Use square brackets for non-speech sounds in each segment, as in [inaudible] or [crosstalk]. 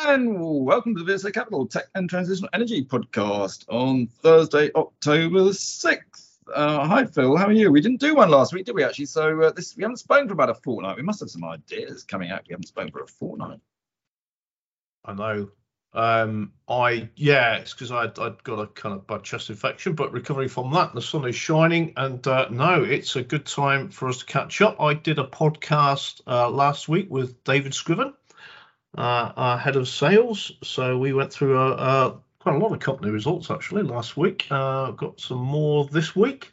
And welcome to the VSA Capital Tech and Transitional Energy podcast on Thursday, October 6th. Uh, hi, Phil. How are you? We didn't do one last week, did we, actually? So uh, this we haven't spoken for about a fortnight. We must have some ideas coming out. We haven't spoken for a fortnight. I know. Um, I yeah, it's because I'd, I'd got a kind of bad chest infection, but recovering from that, the sun is shining, and uh, no, it's a good time for us to catch up. I did a podcast uh, last week with David Scriven, our head of sales. So we went through a, a, quite a lot of company results actually last week. Uh, got some more this week.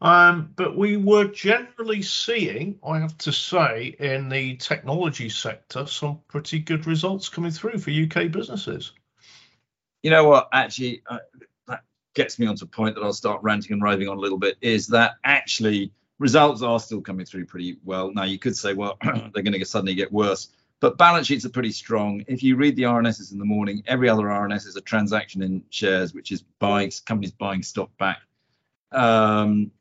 Um, but we were generally seeing, I have to say, in the technology sector, some pretty good results coming through for UK businesses. You know what? Actually, uh, that gets me onto a point that I'll start ranting and raving on a little bit. Is that actually results are still coming through pretty well. Now you could say, well, [clears throat] they're going to suddenly get worse. But balance sheets are pretty strong. If you read the RNSs in the morning, every other RNS is a transaction in shares, which is buying companies buying stock back. Um,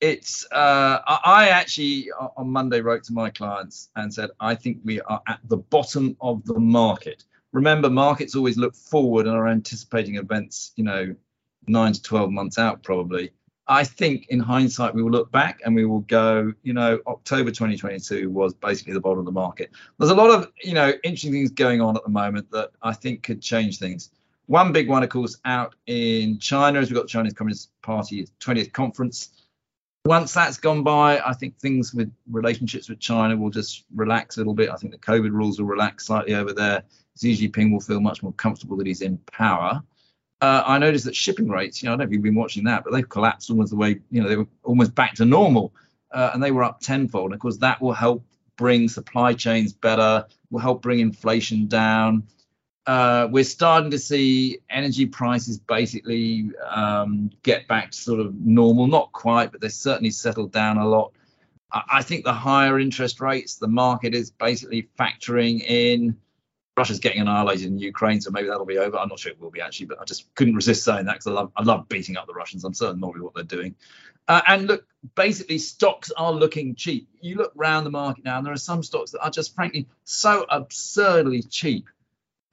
it's uh, I actually on Monday wrote to my clients and said I think we are at the bottom of the market. Remember, markets always look forward and are anticipating events, you know, nine to twelve months out probably. I think in hindsight, we will look back and we will go, you know, October 2022 was basically the bottom of the market. There's a lot of, you know, interesting things going on at the moment that I think could change things. One big one, of course, out in China is we've got Chinese Communist Party 20th conference. Once that's gone by, I think things with relationships with China will just relax a little bit. I think the COVID rules will relax slightly over there. Xi Jinping will feel much more comfortable that he's in power uh, I noticed that shipping rates, you know, I don't know if you've been watching that, but they've collapsed almost the way, you know, they were almost back to normal uh, and they were up tenfold. And of course, that will help bring supply chains better, will help bring inflation down. Uh, we're starting to see energy prices basically um, get back to sort of normal, not quite, but they're certainly settled down a lot. I, I think the higher interest rates, the market is basically factoring in Russia's getting annihilated in Ukraine, so maybe that'll be over. I'm not sure it will be actually, but I just couldn't resist saying that because I love I love beating up the Russians. I'm certain not what they're doing. Uh, and look, basically, stocks are looking cheap. You look around the market now, and there are some stocks that are just frankly so absurdly cheap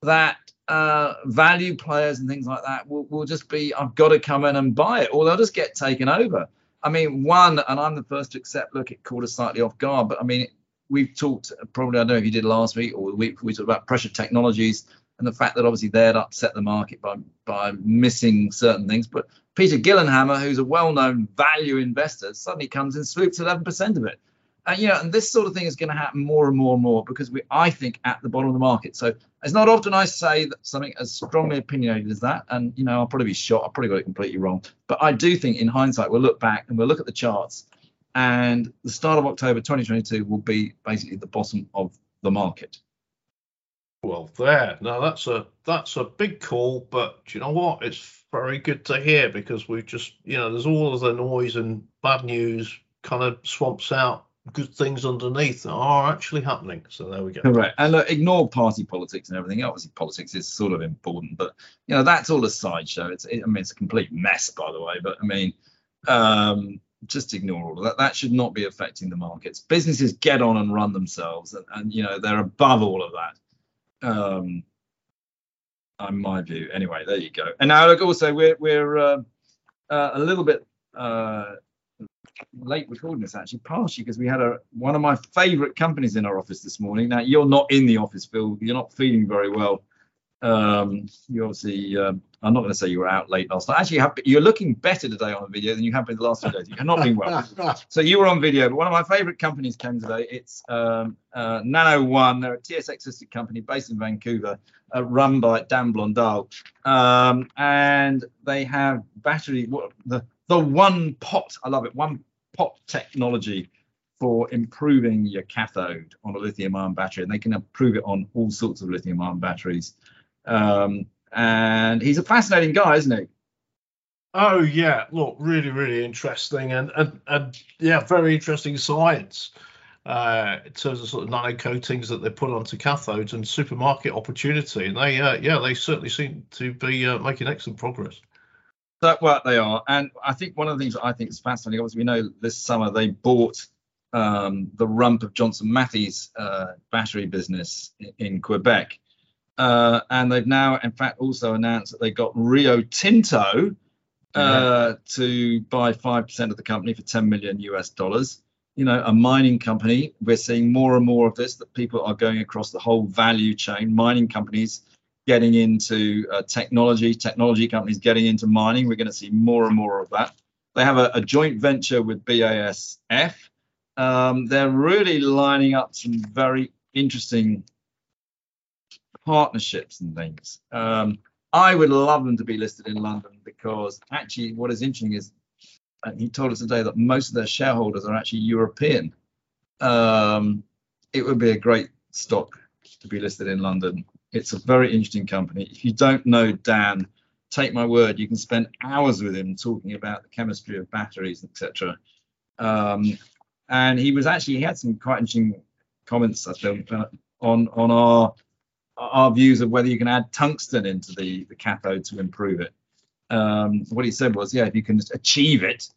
that uh, value players and things like that will, will just be, I've got to come in and buy it, or they'll just get taken over. I mean, one, and I'm the first to accept, look, it caught us slightly off guard, but I mean, we've talked probably I don't know if you did last week or the week we talked about pressure technologies and the fact that obviously they'd upset the market by by missing certain things. But Peter Gyllenhammar, who's a well-known value investor, suddenly comes and swoops 11% of it. And you know, and this sort of thing is going to happen more and more and more because we, I think, at the bottom of the market. So it's not often I say that something as strongly opinionated as that, and you know, I'll probably be shot. I've probably got it completely wrong. But I do think, in hindsight, we'll look back and we'll look at the charts and the start of October 2022 will be basically the bottom of the market. Well, there. Now that's a that's a big call, but you know what? It's very good to hear because we've just you know there's all of the noise and bad news kind of swamps out good things underneath that are actually happening. So there we go. Correct. And look, ignore party politics and everything. Obviously, politics is sort of important, but you know that's all a sideshow. It's it, I mean it's a complete mess, by the way. But I mean, um, just ignore all of that. That should not be affecting the markets. Businesses get on and run themselves, and, and you know they're above all of that. Um, in my view, anyway. There you go. And now look, also we're we're uh, uh, a little bit uh, late recording this actually, partially because we had a one of my favourite companies in our office this morning. Now you're not in the office, Phil. You're not feeling very well. Um, you obviously, um, I'm not going to say you were out late last night. Actually, you have, you're looking better today on the video than you have been the last few days. You're not been well. [laughs] so you were on video, but one of my favourite companies came today. It's um, uh, Nano One. They're a TSX listed company based in Vancouver, uh, run by Dan Blondal, um, and they have battery. what, The the one pot. I love it. One pot technology for improving your cathode on a lithium ion battery, and they can improve it on all sorts of lithium ion batteries. Um, and he's a fascinating guy, isn't he? Oh yeah, look, really, really interesting, and and, and yeah, very interesting science uh, in terms of sort of nano coatings that they put onto cathodes and supermarket opportunity. And they, uh, yeah, they certainly seem to be uh, making excellent progress. That what they are, and I think one of the things I think is fascinating. Obviously, we know this summer they bought um, the rump of Johnson Matthey's uh, battery business in, in Quebec Uh, and they've now, in fact, also announced that they got Rio Tinto uh, to buy 5% of the company for 10 million US dollars. You know, a mining company. We're seeing more and more of this that people are going across the whole value chain. Mining companies getting into uh, technology, technology companies getting into mining. We're going to see more and more of that. They have a, a joint venture with BASF. Um, they're really lining up some very interesting partnerships and things. Um, I would love them to be listed in London because actually, what is interesting is, and he told us today that most of their shareholders are actually European. Um, it would be a great stock to be listed in London. It's a very interesting company. If you don't know Dan, take my word, you can spend hours with him talking about the chemistry of batteries, etc. Um, and he was actually he had some quite interesting comments I think on on our our views of whether you can add tungsten into the, the cathode to improve it. Um, what he said was, yeah, if you can achieve it,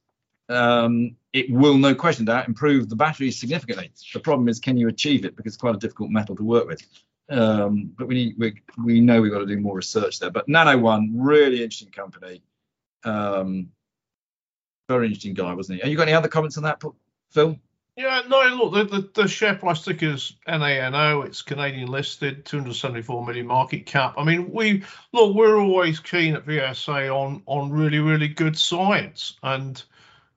um, it will, no question doubt, improve the battery significantly. The problem is, can you achieve it? Because it's quite a difficult metal to work with. Um, but we need, we, we know we've got to do more research there. But Nano One, really interesting company. Um, very interesting guy, wasn't he? Have you got any other comments on that, Phil? Yeah, no, look, the, the, the share price ticker is NANO. It's Canadian listed, 274 million market cap. I mean, we look, we're always keen at VSA on on really, really good science, and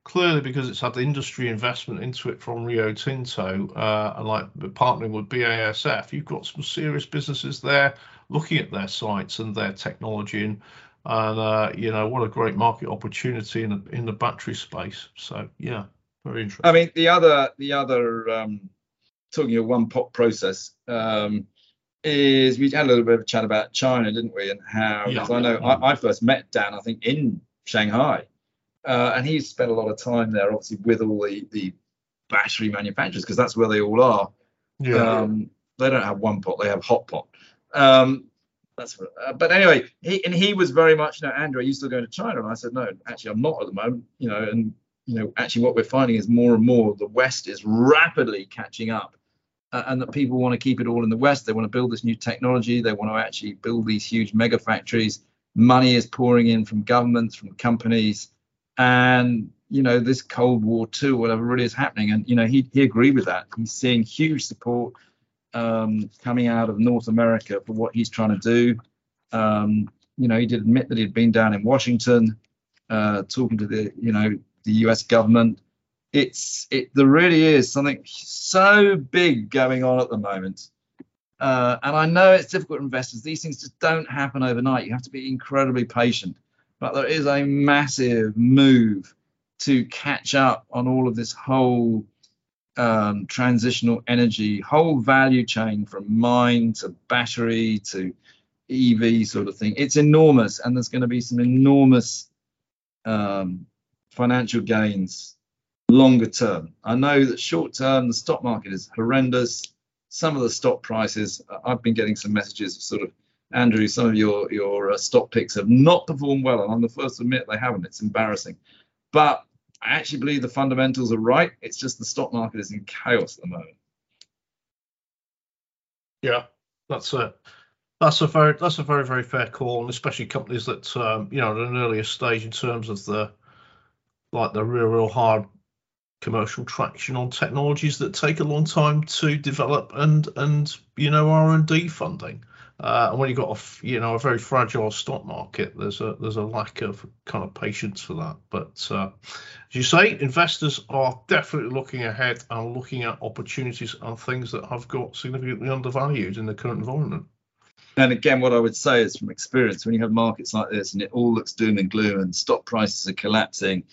clearly because it's had industry investment into it from Rio Tinto uh, and like partnering with BASF, you've got some serious businesses there looking at their sites and their technology and. And uh, you know what a great market opportunity in the, in the battery space. So yeah, very interesting. I mean, the other, the other, um, talking of one pot process, um, is we had a little bit of a chat about China, didn't we? And how, because yeah. I know I, I, first met Dan, I think, in Shanghai, uh, and he spent a lot of time there, obviously, with all the the battery manufacturers, because that's where they all are. Yeah. Um, they don't have one pot; they have hot pot. Um, that's uh, but anyway, he and he was very much, you know, Andrew, are you still going to China? And I said, no, actually, I'm not at the moment. You know, and you know, actually what we're finding is more and more the West is rapidly catching up. Uh, and that people want to keep it all in the West. They want to build this new technology. They want to actually build these huge mega factories. Money is pouring in from governments, from companies, and you know this Cold War too, whatever really is happening. And you know he he agreed with that. He's seeing huge support um, coming out of North America for what he's trying to do. Um, you know he did admit that he'd been down in Washington, uh, talking to the you know the US government. It's it there really is something so big going on at the moment. Uh, and I know it's difficult for investors. These things just don't happen overnight. You have to be incredibly patient. But there is a massive move to catch up on all of this whole um, transitional energy, whole value chain from mine to battery to EV sort of thing. It's enormous, and there's going to be some enormous um, financial gains longer term. I know that short term, the stock market is horrendous. Some of the stock prices, I've been getting some messages of sort of, Andrew, some of your your uh, stock picks have not performed well, and I'm the first to admit they haven't. It's embarrassing, but I actually believe the fundamentals are right. It's just the stock market is in chaos at the moment. Yeah, that's a that's a very that's a very very fair call, and especially companies that um, you know at an earlier stage in terms of the like the real, real hard commercial traction on technologies that take a long time to develop and and you know R and D funding. Uh, and when you've got a you know a very fragile stock market, there's a there's a lack of kind of patience for that. But uh, as you say, investors are definitely looking ahead and looking at opportunities and things that have got significantly undervalued in the current environment. And again, what I would say is from experience, when you have markets like this and it all looks doom and gloom and stock prices are collapsing,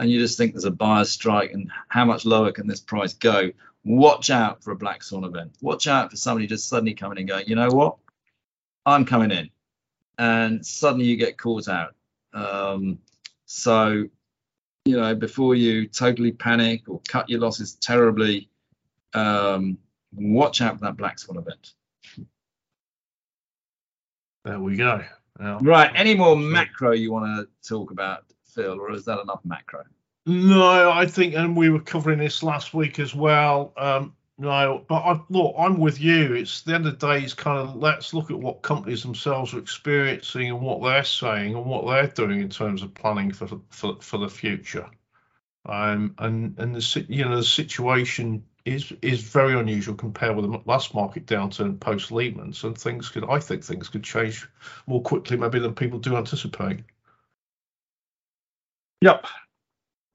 and you just think there's a buyer's strike and how much lower can this price go? Watch out for a black swan event. Watch out for somebody just suddenly coming in and going, you know what? I'm coming in. And suddenly you get caught out. Um, so, you know, before you totally panic or cut your losses terribly, um, watch out for that black swan event. There we go. Right. Any more macro you want to talk about? Or is that enough macro? No, I think, and we were covering this last week as well. Um, No, but I, look, I'm with you. It's the end of the day. It's kind of let's look at what companies themselves are experiencing and what they're saying and what they're doing in terms of planning for for, for the future. Um, and and the you know the situation is is very unusual compared with the last market downturn post Lehman. So things could, I think, things could change more quickly maybe than people do anticipate. Yep.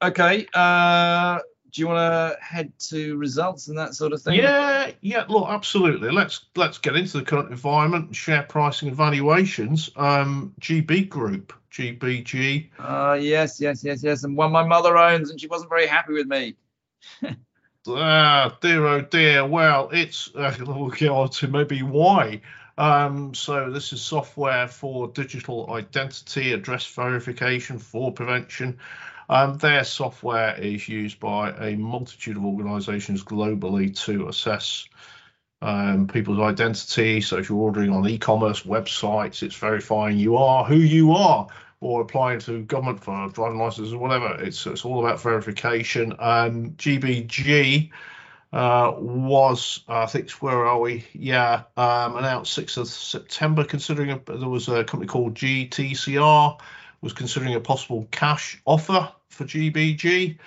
Okay. Uh, do you want to head to results and that sort of thing? Yeah, yeah. Look, absolutely. Let's let's get into the current environment, share pricing and valuations. Um, GB Group, GBG. Uh, yes, yes, yes, yes. And one my mother owns, and she wasn't very happy with me. [laughs] ah, dear, oh dear. Well, it's uh, [laughs] we'll get on to maybe why. Um, so this is software for digital identity, address verification, fraud prevention. Um, their software is used by a multitude of organizations globally to assess um, people's identity. So if you're ordering on e-commerce websites, it's verifying you are who you are, or applying to government for driving licenses or whatever. It's it's all about verification. Um, GBG uh, was I think where are we? Yeah, um, announced 6th of September. Considering a, there was a company called GTCR was considering a possible cash offer for GBG.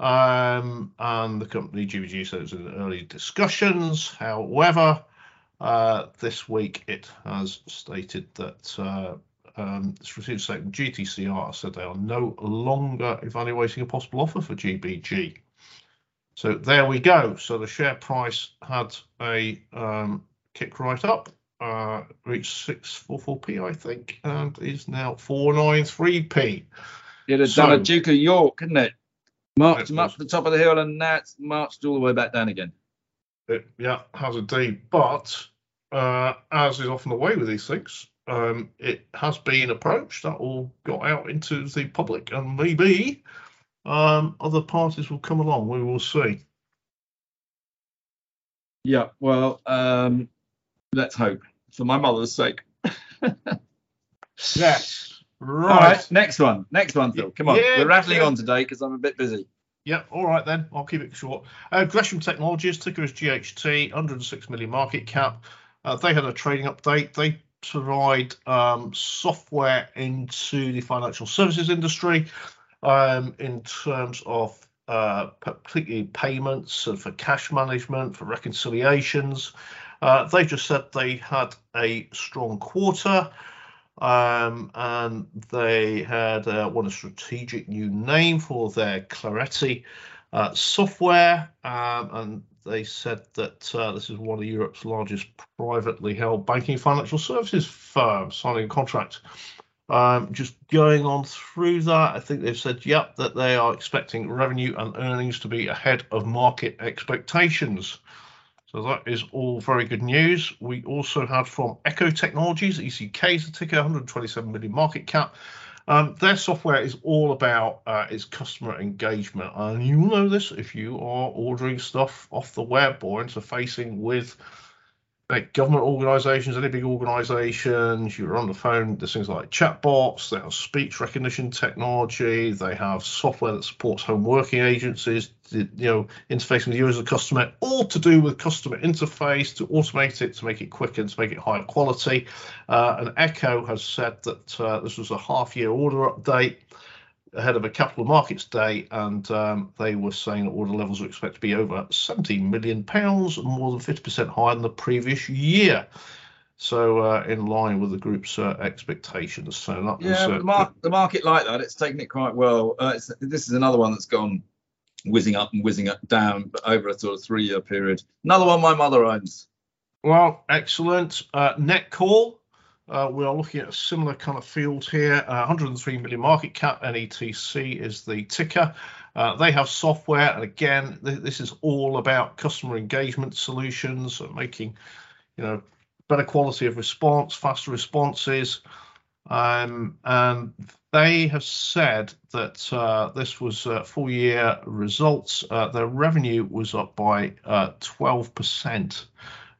Um, and the company GBG said it was in early discussions. However, uh, this week it has stated that uh, um, it's received a statement. GTCR said they are no longer evaluating a possible offer for GBG. So there we go. So the share price had a um, kick right up uh, reached 644p, I think, and is now 493p. You'd have so, done a Duke of York, couldn't it? Marched them up to the top of the hill and now it's marched all the way back down again. It, yeah, has indeed. But uh, as is often the way with these things, um, it has been approached. That all got out into the public, and maybe um, other parties will come along. We will see. Yeah, well, um, let's hope for my mother's sake. yes. [laughs] Right. All right. Next one. Next one, Phil. Come on. Yeah, We're rattling yeah. on today because I'm a bit busy. Yeah. All right then. I'll keep it short. Uh, Gresham Technologies, ticker is GHT, 106 million market cap. Uh, they had a trading update. They provide um, software into the financial services industry um, in terms of uh, particularly payments and for cash management, for reconciliations. Uh, they just said they had a strong quarter um, and they had uh, won a strategic new name for their Clareti uh, software. Um, and they said that uh, this is one of Europe's largest privately held banking financial services firms signing a contract. Um, just going on through that, I think they've said, yep, that they are expecting revenue and earnings to be ahead of market expectations. So that is all very good news. We also had from Eckoh Technologies, ECK the ticker, 127 million market cap. Um, their software is all about uh, its customer engagement, and you know this if you are ordering stuff off the web or interfacing with like government organizations, any big organizations, you're on the phone, there's things like chatbots, they have speech recognition technology, they have software that supports home working agencies, you know, interfacing with you as a customer, all to do with customer interface, to automate it, to make it quicker, to make it higher quality. Uh, and Eckoh has said that uh, this was a half year order update ahead of a capital markets day, and um, they were saying that order levels are expected to be over 17 million pounds, more than 50% higher than the previous year. So uh, in line with the group's uh, expectations. So that yeah, was, uh, the, mar- the, market like that. It's taken it quite well. Uh, this is another one that's gone whizzing up and whizzing down over a sort of three-year period. Another one my mother owns. Well, excellent. Uh, Netcall uh, we are looking at a similar kind of field here. Uh, 103 million market cap. NETC is the ticker. Uh, they have software, and again, th- this is all about customer engagement solutions, making, you know, better quality of response, faster responses. Um, and they have said that uh, this was uh, full year results. Uh, their revenue was up by 12%.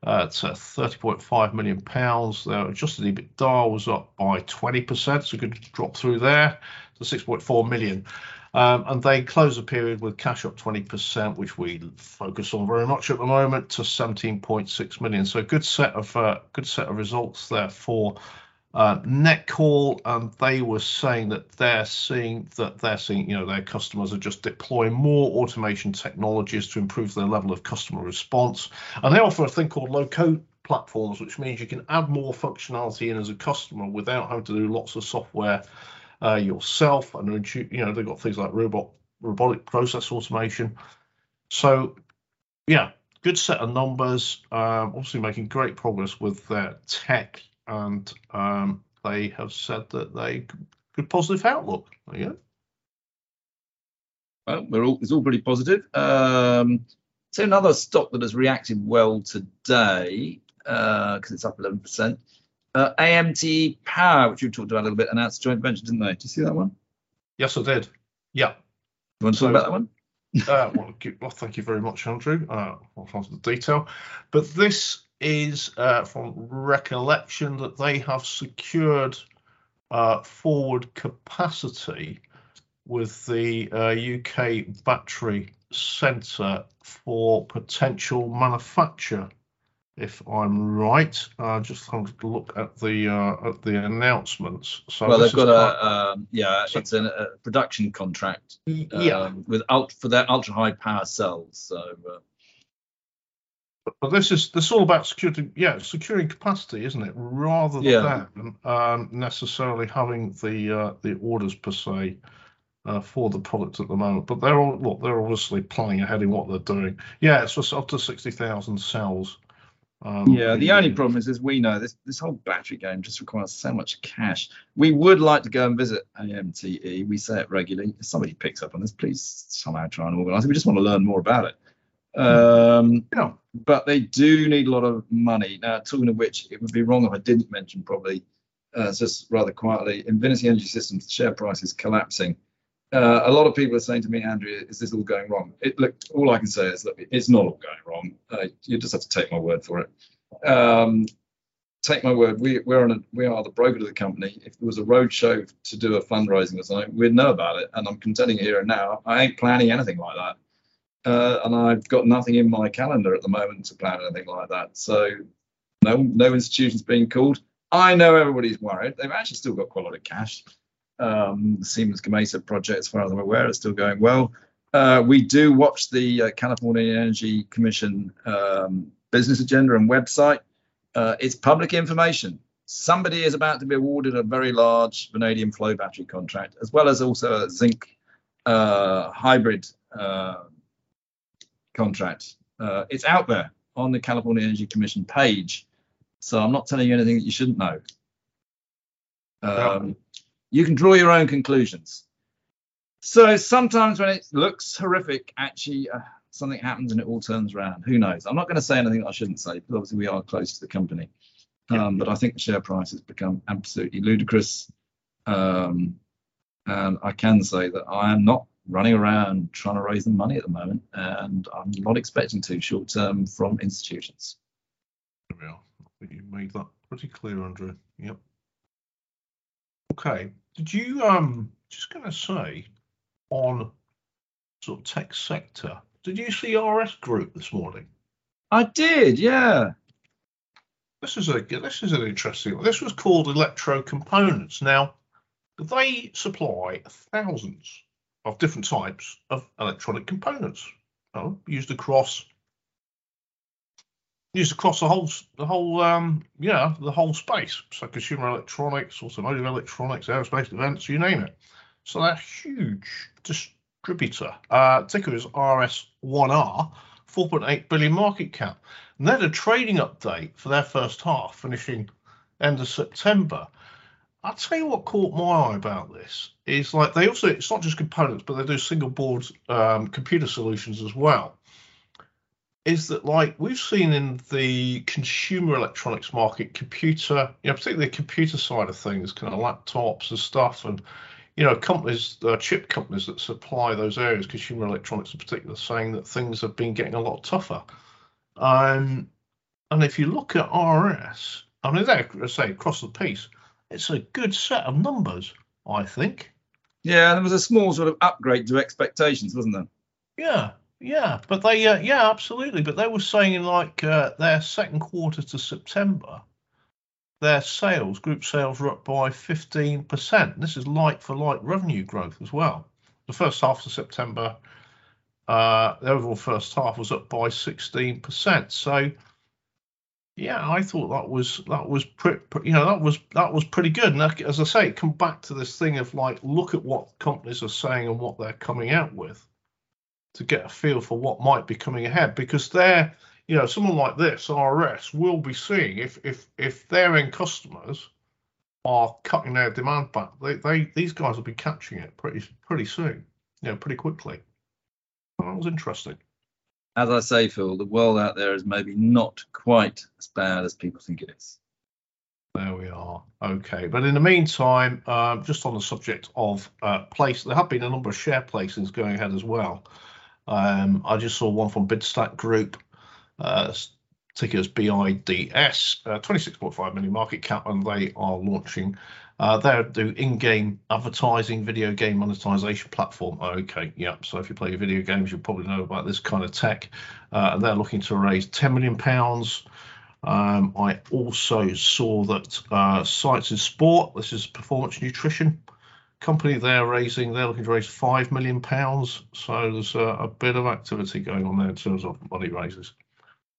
Uh, it's 30.5 million pounds. Their adjusted EBITDA was up by 20%, so good drop through there to 6.4 million. Um, and they close the period with cash up 20%, which we focus on very much at the moment, to 17.6 million. So good set of uh, good set of results there for uh, Netcall, and they were saying that they're seeing that they're seeing you know their customers are just deploying more automation technologies to improve their level of customer response, and they offer a thing called low code platforms, which means you can add more functionality in as a customer without having to do lots of software uh, yourself. And you know they've got things like robot robotic process automation. So yeah, good set of numbers. Um, obviously making great progress with their tech and um, they have said that they good positive outlook. There you go. Well, we're all it's all pretty positive. Um, so another stock that has reacted well today because uh, it's up 11%. Uh, AMTE Power, which you talked about a little bit, announced a joint venture, didn't they? Did you see that one? Yes, I did. Yeah. You want to so, talk about that one? uh, well, well, thank you very much, Andrew. Uh, I'll go the detail. But this is uh, from recollection that they have secured uh, forward capacity with the uh, UK Battery Centre for potential manufacture. If I'm right, uh, just have to look at the uh, at the announcements. So well, they've got a um, yeah, so, it's a, a, production contract. Um, yeah, with ult- for their ultra high power cells. So uh, but this is this is all about security, yeah, securing capacity, isn't it? Rather yeah. than um, necessarily having the uh, the orders per se uh, for the product at the moment. But they're all look, they're obviously planning ahead in what they're doing. Yeah, it's just up to sixty thousand cells. Um, yeah, the only problem is, as we know, this this whole battery game just requires so much cash. We would like to go and visit AMTE. We say it regularly. If somebody picks up on this, please somehow try and organise it. We just want to learn more about it. Um, yeah. But they do need a lot of money. Now, talking of which, it would be wrong if I didn't mention probably, uh, just rather quietly, Invinity Energy Systems, share price is collapsing. Uh, a lot of people are saying to me, Andrew, is this all going wrong? It, look, all I can say is, look, it's not all going wrong. Uh, you just have to take my word for it. Um, take my word, we, we're on a, we are the broker of the company. If there was a roadshow to do a fundraising or something, we'd know about it. And I'm contending here and now, I ain't planning anything like that uh, and I've got nothing in my calendar at the moment to plan anything like that. So no, no institutions being called. I know everybody's worried. They've actually still got quite a lot of cash. Um, the Siemens Gamesa project, as far as I'm aware, is still going well. Uh, we do watch the uh, California Energy Commission um, business agenda and website. Uh, it's public information. Somebody is about to be awarded a very large vanadium flow battery contract, as well as also a zinc uh, hybrid uh, contract. Uh, it's out there on the California Energy Commission page. So I'm not telling you anything that you shouldn't know. Um, you can draw your own conclusions. So sometimes when it looks horrific, actually uh, something happens and it all turns around. Who knows? I'm not going to say anything I shouldn't say because obviously we are close to the company. Um, but I think the share price has become absolutely ludicrous. Um, and I can say that I am not running around trying to raise the money at the moment, and I'm not expecting to short term from institutions. There we are. I think you made that pretty clear, Andrew. Yep. Okay. Did you um just gonna say on sort of tech sector? Did you see RS Group this morning? I did, yeah. This is a this is an interesting. This was called Electrocomponents. Now, they supply thousands of different types of electronic components. Oh, used across used across the whole the whole um yeah the whole space. So consumer electronics automotive electronics aerospace defense you name it. So that huge distributor. Uh ticker is rs1r 4.8 billion market cap. And they had a trading update for their first half finishing end of september I'll tell you what caught my eye about this is like they also it's not just components, but they do single board um, computer solutions as well. Is that like we've seen in the consumer electronics market, computer, you know, particularly the computer side of things, kind of laptops and stuff, and you know, companies, uh, chip companies that supply those areas, consumer electronics in particular, saying that things have been getting a lot tougher. Um, and if you look at RS, I mean, they say across the piece it's a good set of numbers, I think. Yeah, there was a small sort of upgrade to expectations, wasn't there? Yeah, yeah, but they, uh, yeah, absolutely. But they were saying in like uh, their second quarter to September, their sales, group sales, were up by 15%. This is like for like revenue growth as well. The first half of September, uh, the overall first half was up by 16%. So, yeah, I thought that was that was pretty, you know, that was that was pretty good. And as I say, come back to this thing of like, look at what companies are saying and what they're coming out with to get a feel for what might be coming ahead. Because they're you know someone like this RS will be seeing if if if their end customers are cutting their demand back they, they these guys will be catching it pretty pretty soon you know pretty quickly. That was interesting as I say Phil the world out there is maybe not quite as bad as people think it is there we are. Okay, but in the meantime, uh, just on the subject of uh, place, there have been a number of share placings going ahead as well. Um, I just saw one from Bidstack Group, uh, tickers BIDS, uh, 26.5 million market cap, and they are launching. Uh, they do in-game advertising, video game monetization platform. Okay, yep. So if you play video games, you'll probably know about this kind of tech. Uh, they're looking to raise 10 million pounds. Um, I also saw that uh, Science in Sport, this is performance nutrition, company they're raising, they're looking to raise five million pounds. So there's a, a, bit of activity going on there in terms of money raises.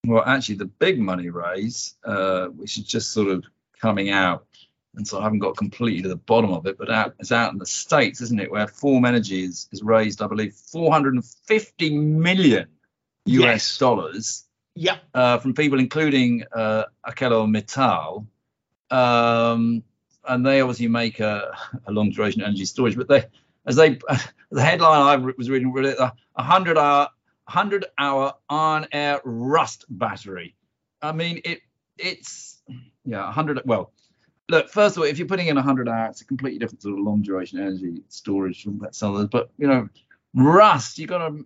Well, actually, the big money raise, uh, which is just sort of coming out, and so I haven't got completely to the bottom of it, but out, it's out in the states, isn't it? Where Form Energy is, is raised, I believe, 450 million US yes. dollars. Yeah. Uh, from people including uh, ArcelorMittal. Um, and they obviously make a, a long duration energy storage. But they, as they, [laughs] the headline I was reading, a hundred hour, hundred hour on air rust battery. I mean, it, it's yeah, hundred. Well, look, first of all, if you're putting in hundred hour, it's a completely different sort of long duration energy storage from that some others. But you know, rust, you've got to.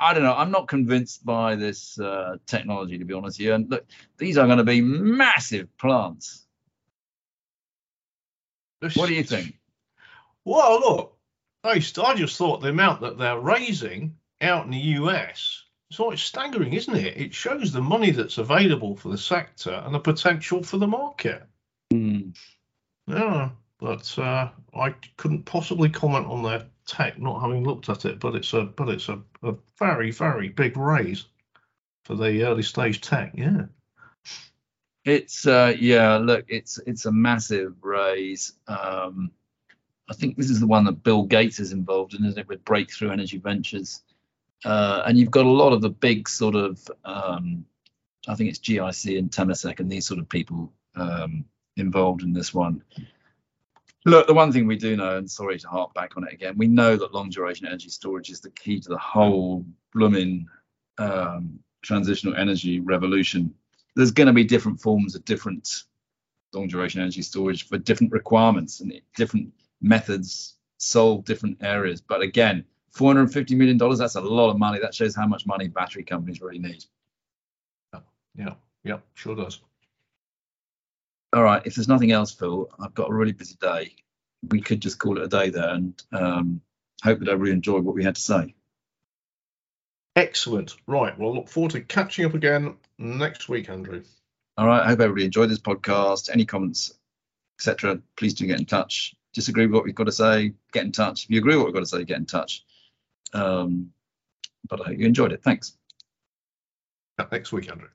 I don't know. I'm not convinced by this uh, technology, to be honest with you. And look, these are going to be massive plants. What do you think? Well, look, I just thought the amount that they're raising out in the US is quite staggering, isn't it? It shows the money that's available for the sector and the potential for the market. Yeah, but uh, I couldn't possibly comment on their tech, not having looked at it. But it's a but it's a, a very very big raise for the early stage tech. Yeah. It's uh, yeah, look, it's it's a massive raise. Um, I think this is the one that Bill Gates is involved in, isn't it, with Breakthrough Energy Ventures? Uh, and you've got a lot of the big sort of, um, I think it's GIC and Temasek and these sort of people um, involved in this one. Look, the one thing we do know, and sorry to harp back on it again, we know that long duration energy storage is the key to the whole blooming um, transitional energy revolution there's going to be different forms of different long duration energy storage for different requirements and different methods solve different areas. But again, 450 million dollars that's a lot of money. That shows how much money battery companies really need. Yeah, yeah, sure does. All right, if there's nothing else, Phil, I've got a really busy day. We could just call it a day there and um, hope that everybody enjoyed what we had to say. Excellent. Right. Well, look forward to catching up again next week, Andrew. All right. I hope everybody enjoyed this podcast. Any comments, etc., please do get in touch. Disagree with what we've got to say, get in touch. If you agree with what we've got to say, get in touch. Um, but I hope you enjoyed it. Thanks. Next week, Andrew.